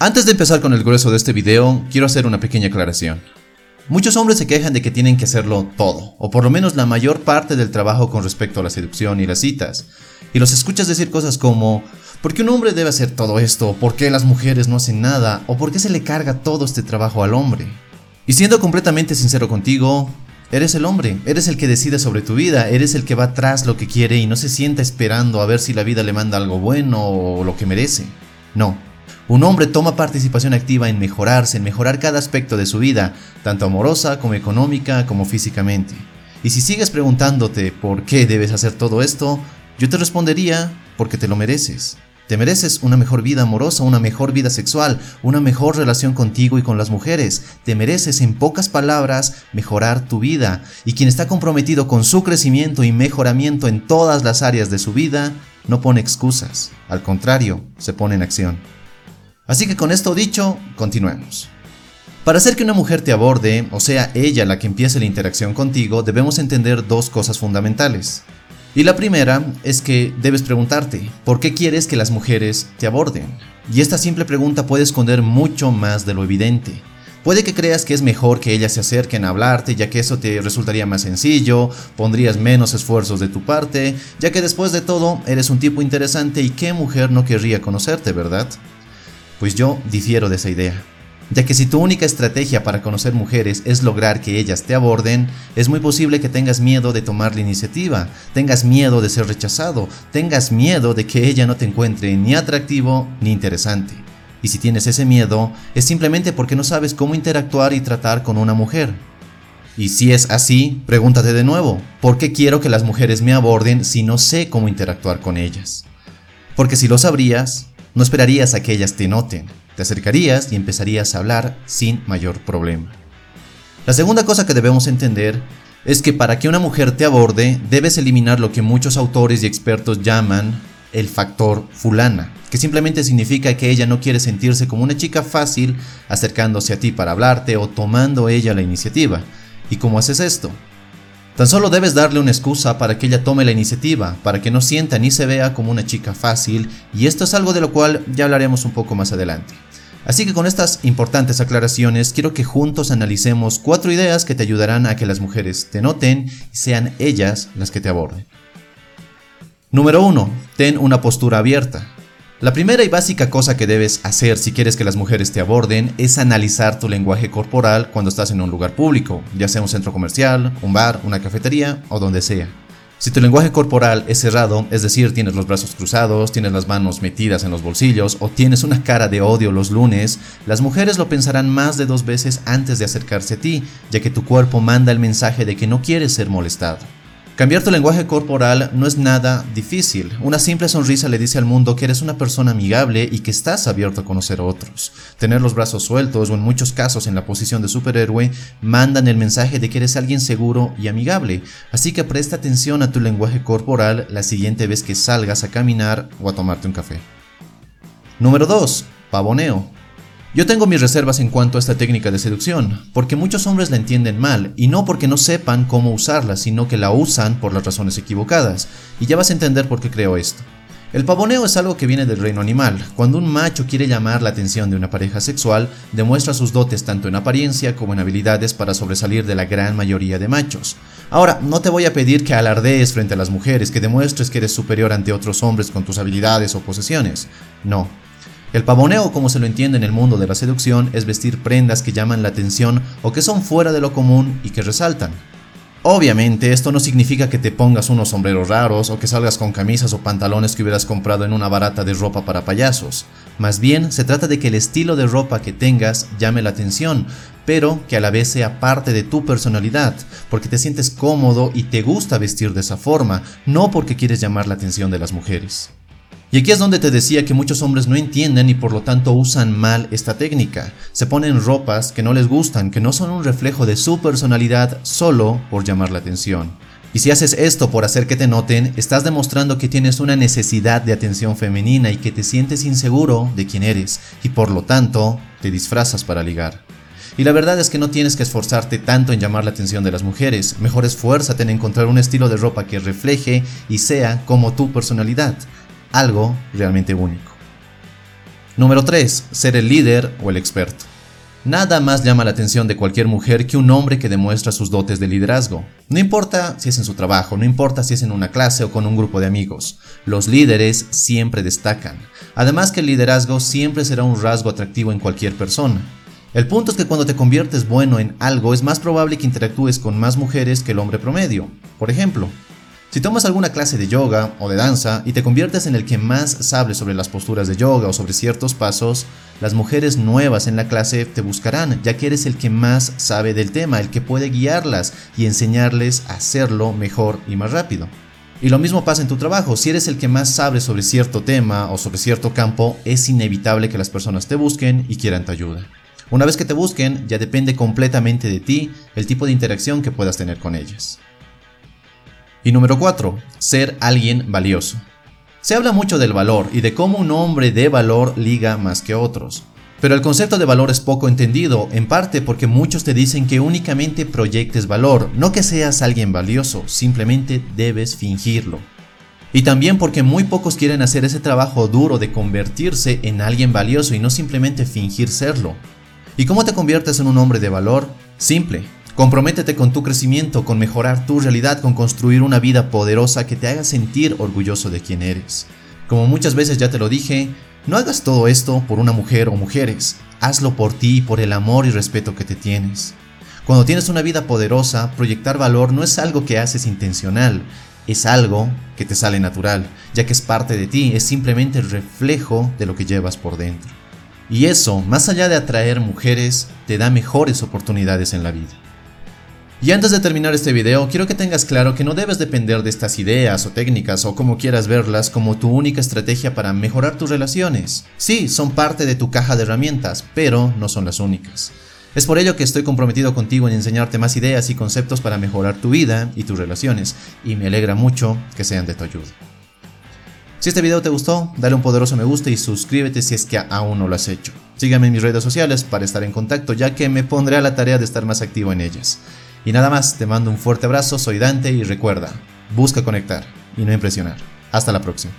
Antes de empezar con el grueso de este video, quiero hacer una pequeña aclaración. Muchos hombres se quejan de que tienen que hacerlo todo, o por lo menos la mayor parte del trabajo con respecto a la seducción y las citas. Y los escuchas decir cosas como, ¿por qué un hombre debe hacer todo esto? ¿Por qué las mujeres no hacen nada? ¿O por qué se le carga todo este trabajo al hombre? Y siendo completamente sincero contigo, eres el hombre, eres el que decide sobre tu vida, eres el que va tras lo que quiere y no se sienta esperando a ver si la vida le manda algo bueno o lo que merece. No, un hombre toma participación activa en mejorarse, en mejorar cada aspecto de su vida, tanto amorosa como económica como físicamente. Y si sigues preguntándote por qué debes hacer todo esto, yo te respondería porque te lo mereces. Te mereces una mejor vida amorosa, una mejor vida sexual, una mejor relación contigo y con las mujeres. Te mereces, en pocas palabras, mejorar tu vida. Y quien está comprometido con su crecimiento y mejoramiento en todas las áreas de su vida, no pone excusas. Al contrario, se pone en acción. Así que con esto dicho, continuemos. Para hacer que una mujer te aborde, o sea, ella la que empiece la interacción contigo, debemos entender dos cosas fundamentales. Y la primera es que debes preguntarte, ¿por qué quieres que las mujeres te aborden? Y esta simple pregunta puede esconder mucho más de lo evidente. Puede que creas que es mejor que ellas se acerquen a hablarte, ya que eso te resultaría más sencillo, pondrías menos esfuerzos de tu parte, ya que después de todo eres un tipo interesante y qué mujer no querría conocerte, ¿verdad? Pues yo difiero de esa idea, ya que si tu única estrategia para conocer mujeres es lograr que ellas te aborden, es muy posible que tengas miedo de tomar la iniciativa, tengas miedo de ser rechazado, tengas miedo de que ella no te encuentre ni atractivo ni interesante. Y si tienes ese miedo, es simplemente porque no sabes cómo interactuar y tratar con una mujer. Y si es así, pregúntate de nuevo, ¿por qué quiero que las mujeres me aborden si no sé cómo interactuar con ellas? Porque si lo sabrías, no esperarías a que ellas te noten, te acercarías y empezarías a hablar sin mayor problema. La segunda cosa que debemos entender es que para que una mujer te aborde debes eliminar lo que muchos autores y expertos llaman el factor fulana, que simplemente significa que ella no quiere sentirse como una chica fácil acercándose a ti para hablarte o tomando ella la iniciativa. ¿Y cómo haces esto? Tan solo debes darle una excusa para que ella tome la iniciativa, para que no sienta ni se vea como una chica fácil, y esto es algo de lo cual ya hablaremos un poco más adelante. Así que con estas importantes aclaraciones quiero que juntos analicemos cuatro ideas que te ayudarán a que las mujeres te noten y sean ellas las que te aborden. Número 1. Ten una postura abierta. La primera y básica cosa que debes hacer si quieres que las mujeres te aborden es analizar tu lenguaje corporal cuando estás en un lugar público, ya sea un centro comercial, un bar, una cafetería o donde sea. Si tu lenguaje corporal es cerrado, es decir, tienes los brazos cruzados, tienes las manos metidas en los bolsillos o tienes una cara de odio los lunes, las mujeres lo pensarán más de dos veces antes de acercarse a ti, ya que tu cuerpo manda el mensaje de que no quieres ser molestado. Cambiar tu lenguaje corporal no es nada difícil. Una simple sonrisa le dice al mundo que eres una persona amigable y que estás abierto a conocer a otros. Tener los brazos sueltos o en muchos casos en la posición de superhéroe mandan el mensaje de que eres alguien seguro y amigable. Así que presta atención a tu lenguaje corporal la siguiente vez que salgas a caminar o a tomarte un café. Número 2. Pavoneo. Yo tengo mis reservas en cuanto a esta técnica de seducción, porque muchos hombres la entienden mal, y no porque no sepan cómo usarla, sino que la usan por las razones equivocadas, y ya vas a entender por qué creo esto. El pavoneo es algo que viene del reino animal. Cuando un macho quiere llamar la atención de una pareja sexual, demuestra sus dotes tanto en apariencia como en habilidades para sobresalir de la gran mayoría de machos. Ahora, no te voy a pedir que alardees frente a las mujeres, que demuestres que eres superior ante otros hombres con tus habilidades o posesiones. No, el pavoneo, como se lo entiende en el mundo de la seducción, es vestir prendas que llaman la atención o que son fuera de lo común y que resaltan. Obviamente, esto no significa que te pongas unos sombreros raros o que salgas con camisas o pantalones que hubieras comprado en una barata de ropa para payasos. Más bien, se trata de que el estilo de ropa que tengas llame la atención, pero que a la vez sea parte de tu personalidad, porque te sientes cómodo y te gusta vestir de esa forma, no porque quieres llamar la atención de las mujeres. Y aquí es donde te decía que muchos hombres no entienden y por lo tanto usan mal esta técnica. Se ponen ropas que no les gustan, que no son un reflejo de su personalidad solo por llamar la atención. Y si haces esto por hacer que te noten, estás demostrando que tienes una necesidad de atención femenina y que te sientes inseguro de quién eres y por lo tanto te disfrazas para ligar. Y la verdad es que no tienes que esforzarte tanto en llamar la atención de las mujeres, mejor esfuérzate en encontrar un estilo de ropa que refleje y sea como tu personalidad algo realmente único. Número 3. Ser el líder o el experto. Nada más llama la atención de cualquier mujer que un hombre que demuestra sus dotes de liderazgo. No importa si es en su trabajo, no importa si es en una clase o con un grupo de amigos. Los líderes siempre destacan. Además que el liderazgo siempre será un rasgo atractivo en cualquier persona. El punto es que cuando te conviertes bueno en algo es más probable que interactúes con más mujeres que el hombre promedio. Por ejemplo, si tomas alguna clase de yoga o de danza y te conviertes en el que más sabe sobre las posturas de yoga o sobre ciertos pasos, las mujeres nuevas en la clase te buscarán, ya que eres el que más sabe del tema, el que puede guiarlas y enseñarles a hacerlo mejor y más rápido. Y lo mismo pasa en tu trabajo, si eres el que más sabe sobre cierto tema o sobre cierto campo, es inevitable que las personas te busquen y quieran tu ayuda. Una vez que te busquen, ya depende completamente de ti el tipo de interacción que puedas tener con ellas. Y número 4. Ser alguien valioso. Se habla mucho del valor y de cómo un hombre de valor liga más que otros. Pero el concepto de valor es poco entendido, en parte porque muchos te dicen que únicamente proyectes valor, no que seas alguien valioso, simplemente debes fingirlo. Y también porque muy pocos quieren hacer ese trabajo duro de convertirse en alguien valioso y no simplemente fingir serlo. ¿Y cómo te conviertes en un hombre de valor? Simple, Comprométete con tu crecimiento, con mejorar tu realidad, con construir una vida poderosa que te haga sentir orgulloso de quien eres. Como muchas veces ya te lo dije, no hagas todo esto por una mujer o mujeres, hazlo por ti y por el amor y respeto que te tienes. Cuando tienes una vida poderosa, proyectar valor no es algo que haces intencional, es algo que te sale natural, ya que es parte de ti, es simplemente el reflejo de lo que llevas por dentro. Y eso, más allá de atraer mujeres, te da mejores oportunidades en la vida. Y antes de terminar este video, quiero que tengas claro que no debes depender de estas ideas o técnicas o como quieras verlas como tu única estrategia para mejorar tus relaciones. Sí, son parte de tu caja de herramientas, pero no son las únicas. Es por ello que estoy comprometido contigo en enseñarte más ideas y conceptos para mejorar tu vida y tus relaciones, y me alegra mucho que sean de tu ayuda. Si este video te gustó, dale un poderoso me gusta y suscríbete si es que aún no lo has hecho. Sígueme en mis redes sociales para estar en contacto, ya que me pondré a la tarea de estar más activo en ellas. Y nada más, te mando un fuerte abrazo, soy Dante y recuerda, busca conectar y no impresionar. Hasta la próxima.